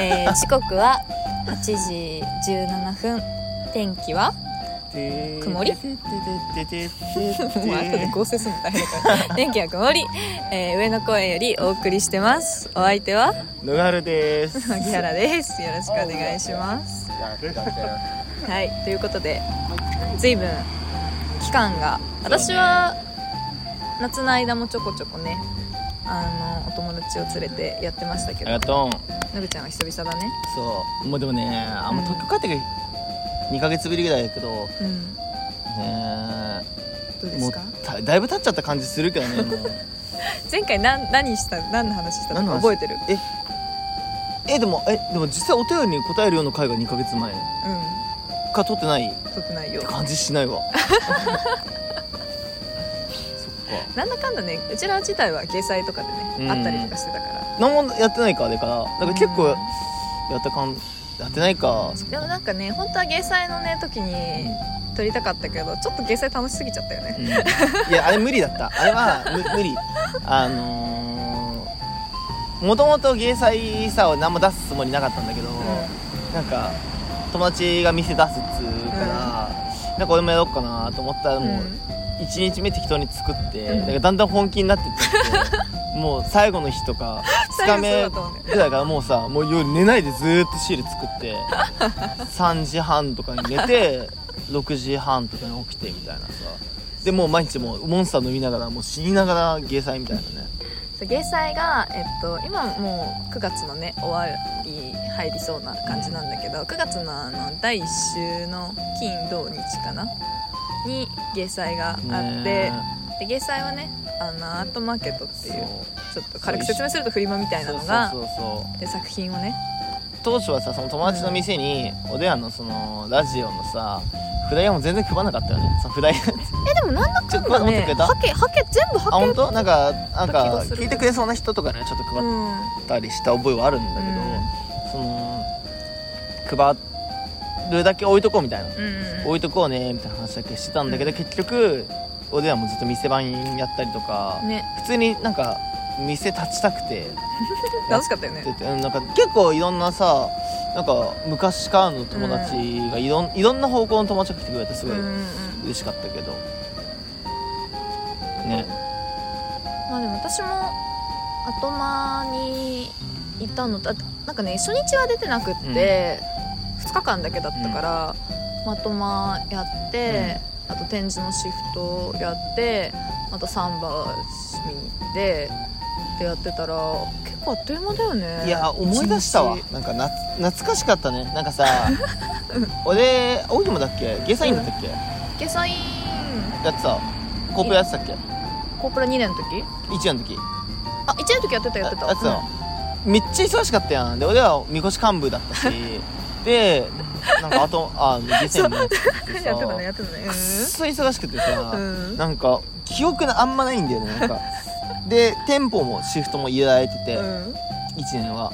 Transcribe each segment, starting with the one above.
えー時刻は8時17分。天気は？曇り？もう後で合成す。るの大変だから天気は曇り、えー上の公園よりお送りしてます。お相手は野軽です。牧原です。よろしくお願いします。はいということで随分期間が私は夏の間もちょこちょこねあのお友達を連れてやってましたけありどがとう。のぶちゃんは久々だね。そう。もうでもねあん。まうん東京帰ってから2ヶ月ぶりぐらいだけどうん。ねどうですか？ただいぶ経っちゃった感じするけどね 前回何何した何の話した？何の話？の覚えてる？えでもえでも実際お便りに答えるような回が2ヶ月前うか撮ってないっん撮ってないよて感じしないわなんだかんだねうちら自体は芸祭とかでねうん。会ったりとかしてたから。何もやってないかあれからなんか結構うん。やった感やってないか。でもなんかね本当は芸祭のね時に撮りたかったけどちょっと芸祭楽しすぎちゃったよね。うん。いやあれ無理だった。あれはむ無理。あのー、もともと芸祭さを何も出すつもりなかったんだけど、なんか友達が店出すっつうから、なんか俺もやろうかなと思ったらうん。もう1日目適当に作って、うん。なんかだんだん本気になってってもう最後の日とか 2日目ぐらいからもうさもう夜寝ないでずーっとシール作って 3時半とかに寝て6時半とかに起きてみたいなさ。でもう毎日もうモンスター飲みながらもう死にながら芸祭みたいなね。芸祭が、えっと、今もう9月のね終わり入りそうな感じなんだけど9月のあの第1週の金土日かなに芸祭があって、ねで芸祭はねあのアートマーケットっていうちょっと軽く説明するとフリマみたいなのがそうそうそうで作品をね。当初はさその友達の店に、おでやんのそのラジオのさフライヤーも全然配らなかったよね。そのフライヤーえでもなんだかんだねくれた？はけはけ全部あはけ本当？なんかなんか聞いてくれそうな人とかねちょっと配うんったりした覚えはあるんだけど、その配るだけ置いとこうみたいな、うん置いとこうねみたいな話だけしてたんだけど、結局おでやんもずっと店番やったりとか、ね。普通になんか店立ちたくて。楽しかったよね。なんか結構いろんなさなんか昔からの友達がいろん,、いろんな方向の友達が来てくれてすごいうんうん嬉しかったけど、ね。まあでも私も後間にいたの。とあとなんかね初日は出てなくって、2日間だけだったから、まとまやって、あと展示のシフトやってあとサンバ見に行ってってやってたら結構あっという間だよね。いや思い出したわ。なんかな懐かしかったね。なんかさ 俺青山だっけ？ゲーサインだったっけ、ゲサイン。やってたコープやってたっけ？コープラ2年の時？1年の時。あ1年の時やってたやってた。やってた、めっちゃ忙しかったやん。で俺はみこし幹部だったし でなんかあとあゲーサインもやってやってたねやってたね。くっそ忙しくてさ、うん。なんか記憶があんまないんだよねなんか。で店舗もシフトも入れられてて、うん。1年は。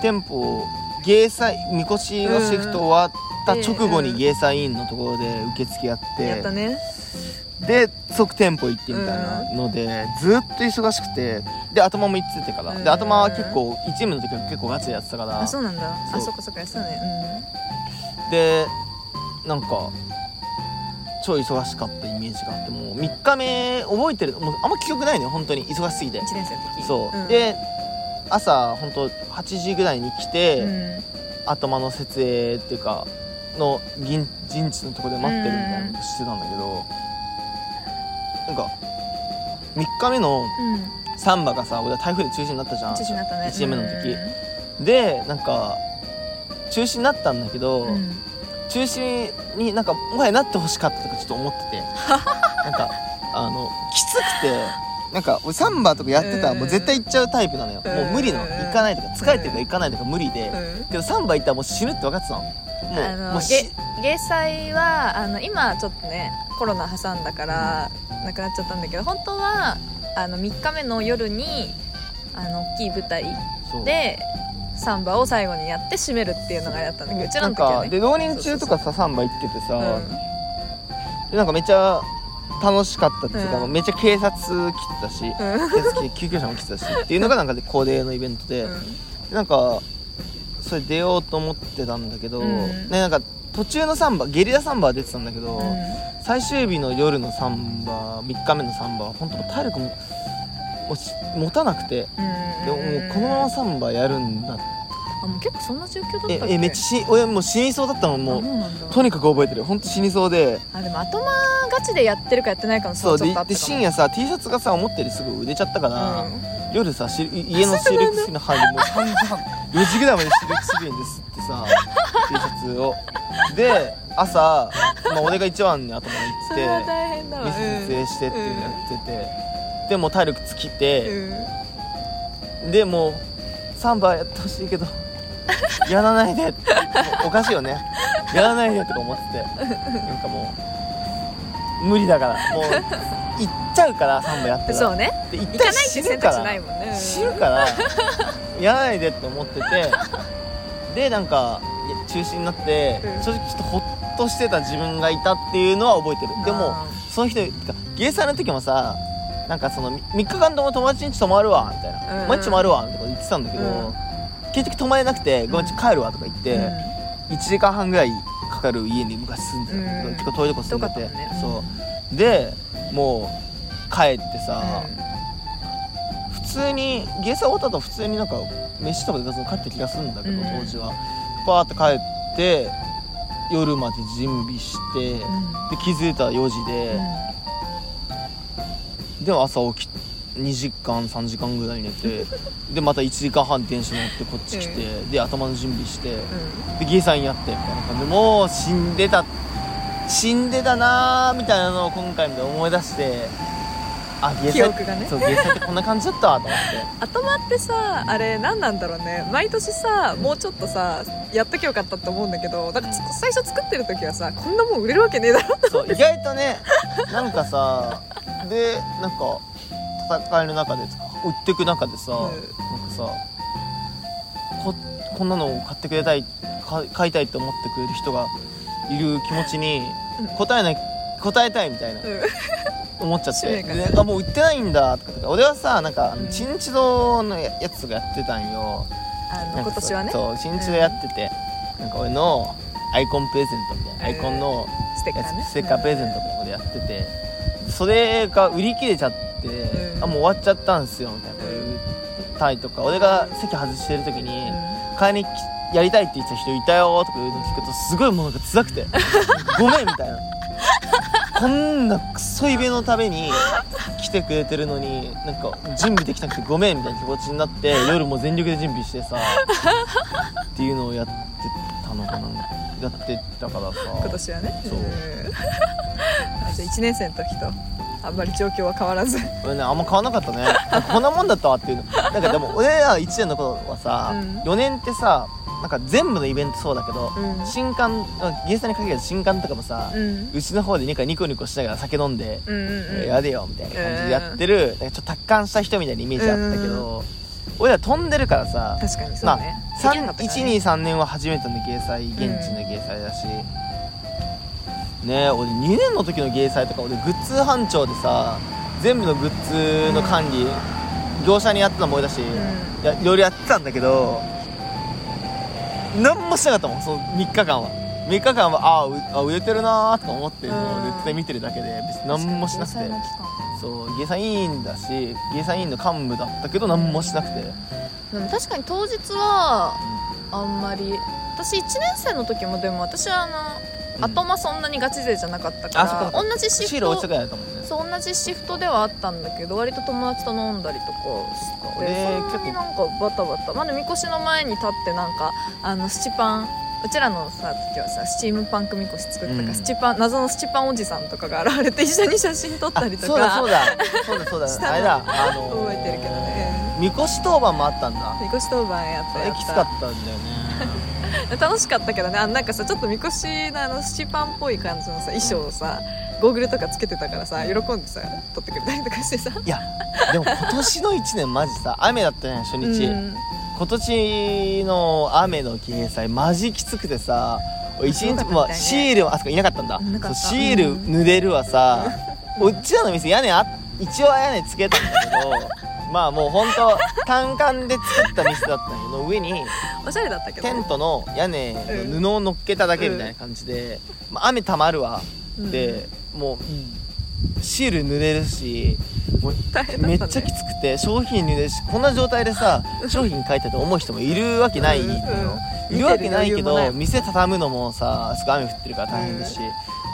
店舗芸祭みこしのシフト終わった直後に芸祭員のところで受付やって、やったねで即店舗行ってみたいなので、ずっと忙しくてで頭も行っててから、うんで頭は結構1チームの時は結構ガチでやってたから。あそうなんだ。あそっかそっかやってたね。でなんか超忙しかったイメージがあってもう3日目覚えてるもうあんま記憶ないね本当に。忙しすぎて。うん1年生の時。そう、ん。で朝本当8時ぐらいに来て、うん。頭の設営っていうかの陣陣地のところで待ってるみたいなことしてたんだけど、なんか3日目のうん。サンバがさ俺は台風で中止になったじゃん。中止になったね。1年目の時。でなんか中止になったんだけど、うん。うん中止になんかもはやなってほしかったとかちょっと思ってて。なんかあのきつくてなんか俺サンバとかやってたらもう絶対行っちゃうタイプなのよ、うんもう無理の。行かないとか疲れてるから行かないとか無理で、うん。けどサンバ行ったらもう死ぬって分かってたのもうあのもうし芸祭はあの今ちょっとねコロナ挟んだからなくなっちゃったんだけど本当はあの3日目の夜にあの大きい舞台そう。でサンバを最後にやって締めるっていうのがあれだったんだけどうちらなんの時はね。かで浪人中とかさサンバ行っててさ、うん。でなんかめっちゃ楽しかったっていうか、うん。めっちゃ警察来てたし、うん。警察来て救急車も来てたしっていうのがなんかで恒例のイベントで、うん。でなんかそれ出ようと思ってたんだけど、うんねなんか途中のサンバゲリラサンバは出てたんだけど、うん最終日の夜のサンバ3日目のサンバは本当体力ももうし持たなくてうんでもこのままサンバやるんだあもう結構そんな状況だったっけええめっちゃし俺もう死にそうだったのもうとにかく覚えてる本当死にそうであでも後間ガチでやってるかやってないかのそうで差はちょっとあったかもで深夜さ T シャツがさ思ったよりすぐ売れちゃったから、夜さし家のシルクスクリーンの範囲でもう3時半4時ぐらいまでシルクスクリーンですってさ T シャツを。で朝、まあ、俺が一番に頭に行って大変だわ。ミス撮影してっていうのやってて、でもう体力尽きて、うん。でもうサンバやってほしいけどやらないでおかしいよね。やらないでとか思ってて。なんかもう無理だからもう行っちゃうからサンバやってたらそうね。で行っ行かないって死ぬ選択肢からないもんね。死ぬからやらないでって思ってて。でなんか中止になって、うん。正直ちょっとホッとしてた自分がいたっていうのは覚えてる。でもあその人芸祭の時もさなんかその3日間とも友達ん家泊まるわみたいな、うん。うん毎日泊まるわみたいなこと言ってたんだけど、うん。結局泊まれなくてごめんちょっと帰るわとか言って、うん。1時間半ぐらいかかる家に昔住んでたんだけど、うん。結構遠いとこ住んでて、ね。そうでもう帰ってさ、普通に芸祭終わった後普通になんか飯とかで帰った気がするんだけど、うん。当時は。パーって帰って夜まで準備して、で気づいたら4時で、でも朝起き2時間3時間ぐらい寝て でまた1時間半電車乗ってこっち来て、で頭の準備して、で芸祭やってみたいな感じでもう死んでた死んでたなーみたいなのを今回で思い出してあ記憶がね。そうってこんな感じだったわと思って。頭ってさあれ何なんだろうね。毎年さもうちょっとさやっときゃよかったって思うんだけどなんかつ最初作ってる時はさこんなもん売れるわけねえだろそう意外とねなんかさでなんか戦いの中で売ってく中でさ、うん。なんかさここんなのを買ってくれたいか買いたいって思ってくれる人がいる気持ちにうん答えない答えたいみたいな。思っちゃって。あもう売ってないんだ。とかとか俺はさなんかチンチドのややつがやってたんよ。あの今年はね。そうチンチドやってて、なんか俺のアイコンプレゼントみたいな、アイコンのやステッカーね。つステッカープレゼントみたいなことやってて。それが売り切れちゃって、うん。あもう終わっちゃったんすよみたいな。こと言ったりとか。俺が席外してる時に、買いに来やりたいって言ってた人いたよとかいうの聞くとすごいもうなんか辛くて。ごめんみたいな。こんなクソイベのために来てくれてるのになんか準備できなくてごめんみたいな気持ちになって夜も全力で準備してさっていうのをやってたのかな。やってたからさ。今年はね。そう。じゃあ1年生の時とあんまり状況は変わらず。俺ねあんま変わんなかったね。こんなもんだったわっていうの。なんかでも 俺ら1年の頃はさ、うん。4年ってさなんか全部のイベントそうだけど、うん。新刊ゲストに限らず新刊とかもさ、うん。うちの方でニコニコニコしながら酒飲んで、うんうんうん。やでよみたいな感じでやってる、なんかちょっと達観した人みたいなイメージあったけど、俺ら飛んでるからさ確かにそまあうね、できなかったからね。123年は初めての芸祭現地の芸祭だし、ねえ俺2年の時の芸祭とか俺グッズ班長でさ全部のグッズの管理、業者にやってたのも俺だし、うやいろいろやってたんだけど何もしなかったもんその3日間は。3日間はああ売れてるなーとか思ってるのをうん。ネットで見てるだけで別に何もしなくて。そう芸祭委員だし芸祭委員の幹部だったけど何もしなくて、でも確かに当日はあんまり。私1年生の時もでも私はあの、うん。後間そんなにガチ勢じゃなかったから同じシフトそう同じシフトではあったんだけど割と友達と飲んだりとかして俺そんなになんかバタバタ。まだみこしの前に立ってなんかあのスチパンうちらのさ時はさスチームパンクみこし作ったから、うん。スチパン謎のスチパンおじさんとかが現れて一緒に写真撮ったりとか。そうだそうだ。そうだそうだ。あれだ。あの覚えてるけどね。みこし当番もあったんだ。みこし当番やったやった。きつかったんだよね楽しかったけどね。あなんかさちょっとみこしのあの七パンっぽい感じのさ衣装をさゴーグルとかつけてたからさ喜んでさ撮ってくれたりとかしてさ。いやでも今年の1年マジさ雨だったね初日、うん。今年の雨の掲載マジきつくてさ一すごか日まあったみたいね。シールはあそこいなかったんだ。シール濡れるはさ、うちらの店屋根あ一応屋根つけたんだけどまあもうほんと単管で作った店だったんやけど上におしゃれだったけどテントの屋根の布を乗っけただけみたいな感じで、まあ、雨たまるわ。うん。で、もうシール濡れるしもうめっちゃきつくて商品濡れるしこんな状態でさ商品書いてて思う人もいるわけない。のよ、うんい。るわけないけど店畳むのもさすごい雨降ってるから大変だし、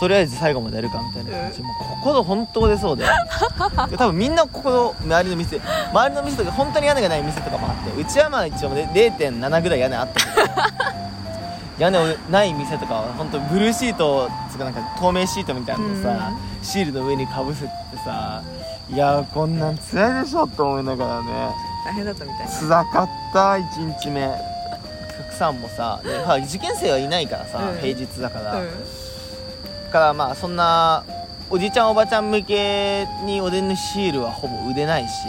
とりあえず最後までやるかみたいな感じ、もうここの本当でそうでで 多分みんなここの周りの店周りの店とか本当に屋根がない店とかもあってうちはまあ一応ね0.7ぐらい屋根あったけど 屋根ない店とかは本当ブルーシートつうかなんか透明シートみたいなのさ、シールの上にかぶせてさいやーこんなん辛いでしょって思いながらね。大変だったみたいな。辛かった1日目。お客さんもさ、でまあ受験生はいないからさ、うん。平日だから、うん。だからまあそんなおじいちゃんおばちゃん向けにおでんのシールはほぼ売れないし、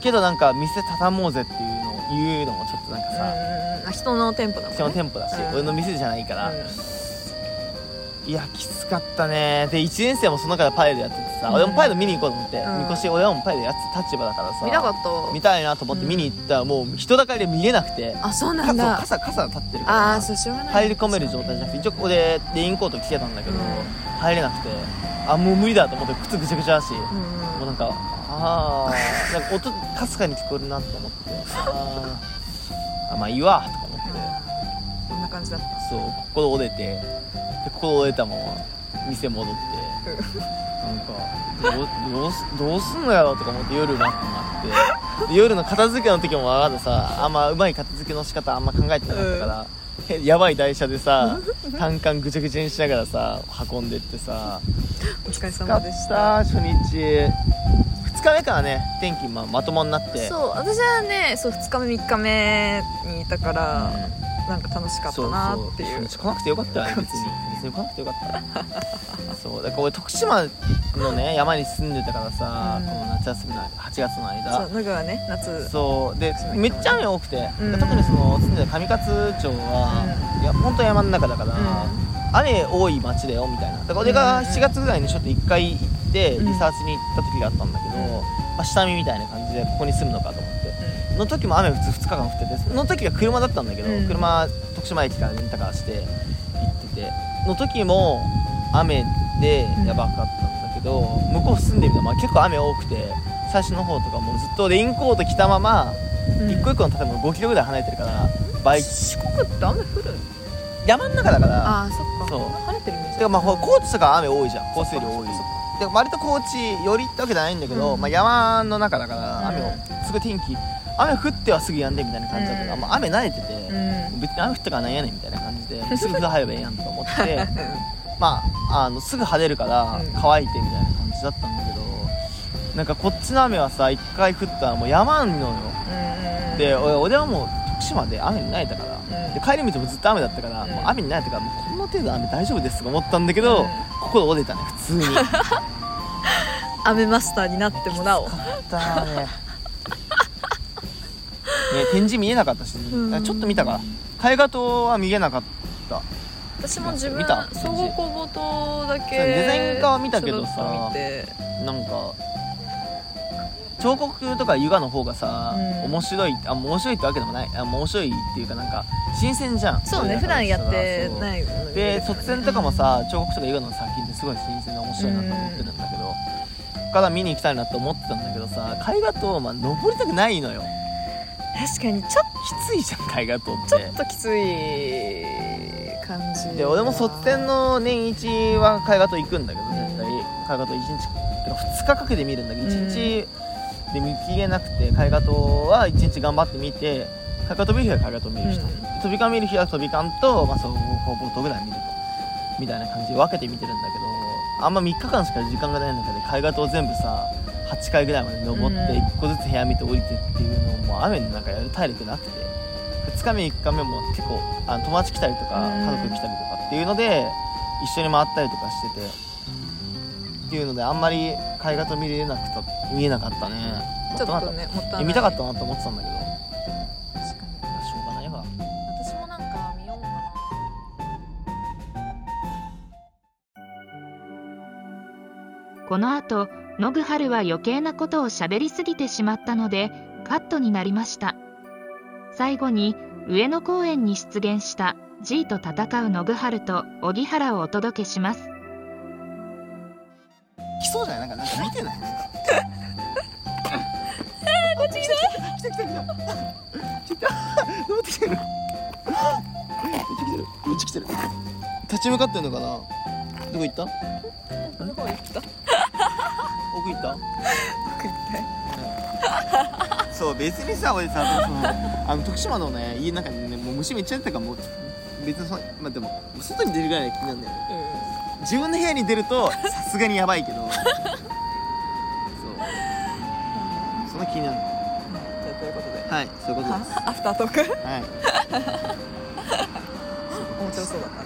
けどなんか店畳もうぜっていうのを言うのもちょっとなんかさ、うん。人の店舗だもんね。人の店舗だし、うん。俺の店じゃないから、うん。いやきつかったね。で1年生もその中でパイルやっててさ、うん。俺もパイル見に行こうと思って、うん。みこし俺はもうパイルやってた立場だからさ見たかった。見たいなと思って見に行ったらもう人だかりで見えなくてあそうなんだ。傘傘傘立ってるから。ああそうしょうがない入り込める状態じゃなくて一応ここでレインコート着てたんだけど、うん。入れなくてあもう無理だと思って靴ぐちゃぐちゃだし、うん。もうなんかああなんか音かすかに聞こえるなと思って。あー。あまあいいわとか思って。こんな感じだった。そう心折れて。で心折れたまま店戻って。なんかどうどうすどうすんのやろとか思って夜待って待って。で夜の片付けの時もまださあんまうまい片付けの仕方あんま考えてなかったから、へやばい台車でさ単管ぐちゃぐちゃにしながらさ運んでってさ。お疲れ様でした。た初日2日目からね天気まあまともになって。そう私はねそう2日目3日目にいたから、なんか楽しかったなっていう。そうそう。来なくてよかったよね別に。別に来なくてよかった。そうだから俺徳島のね山に住んでたからさ、うん。この夏休みの8月のそう間長はね夏。そう。でめっちゃ雨多くて、うん。特にその住んでた上勝町は、いや本当山の中だから、雨多い町だよみたいな。だから俺がうん7月ぐらいにちょっと1回行ってうん。リサーチに行った時があったんだけど、うん。まあ、下見みたいな感じでここに住むのかと思って。の時も雨普通2日間降っててその時は車だったんだけど、うん。車徳島駅からレンタカーして行ってての時も雨でやばかったんだけど、向こう住んでみたら、まあ、結構雨多くて最初の方とかもうずっとレインコート着たまま、うん。一個一個の建物5キロぐらい離れてるからバイク。四国って雨降る？山の中だから。ああそっか。そう。晴れてるイメージてかまあほら高知とか雨多いじゃん。降水量多い。そっかで割と高知寄りってわけじゃないんだけど、うん。まあ、山の中だから雨を、うんすぐ天気。雨降ってはすぐ止んでみたいな感じだったから、うん。まあ、雨慣れてて、うん。別に雨降ったからなんやねんみたいな感じですぐ入ればええやんとか思って まああのすぐ晴れるからうん。乾いてみたいな感じだったんだけどなんかこっちの雨はさ一回降ったらもう山んのよ。うんで俺俺はもう徳島で雨に慣れたから、うんで帰り道もずっと雨だったから、うん。もう雨に慣れたからもうこの程度雨大丈夫ですとか思ったんだけど、うん。心折れたね普通に。雨マスターになってもらおう。だね。ね展示見えなかったし、ん。ちょっと見たか。ら海岸島は見えなかった。私も自分見た？総合工房とだけデザイン科は見たけどさなんか彫刻とか油画の方がさ、うん。面白いあ面白いってわけでもない。あ面白いっていうかなんか新鮮じゃん。そうね普段やっていないものに。で卒展とかもさ彫刻とか油画の作品ってすごい新鮮で面白いなと思ってるんだけど、から見に行きたいなって思ってたんだけどさ絵画島まあ登りたくないのよ。確かにちょっきついじゃん絵画島って。ちょっときつい感じ。で俺も卒展の年一は絵画島行くんだけどうん絶対。絵画島1日てか2日かけて見るんだけど1日で見切れなくて絵画島は1日頑張って見て絵画島見る日は絵画島見る人、うん。飛び館見る日は飛び館と、まあ、総合工房とぐらい見ると。みたいな感じで分けて見てるんだけどあんま3日間しか時間がない中で絵画島全部さ8回ぐらいまで登ってうん。1個ずつ部屋見て降りてっていうのをもう雨の中やる体力なくて2日目3日目も結構あの友達来たりとかうん。家族来たりとかっていうので一緒に回ったりとかしててっていうのであんまり絵画と見れなくた見えなかったね。ちょっとねもったいない。見たかったなと思ってたんだけど。確かに。しょうがないわ私もなんか見ようかな。この後野グハルは余計なことを喋りすぎてしまったのでカットになりました。最後に上野公園に出現した G と戦う野グハルと荻原をお届けします来そうじゃない？なんかなんか見てない？なんかこっち来た来た来た来た来た。来た登ってきてる。めっちゃ来てる。めっちゃ来てる。立ち向かってんのかなどこ行ったどこ行った奥行ったそう別にさ俺さそのあの徳島のね家の中にねもう虫めっちゃ出てたからもう別にそまあでも外に出る。ぐらいが気になる。んだよね自分の部屋に出るとさすがにやばいけど。そう。そんな気になるじゃあということで。はいそういうことです。アフタートーク？はい。面白そうだった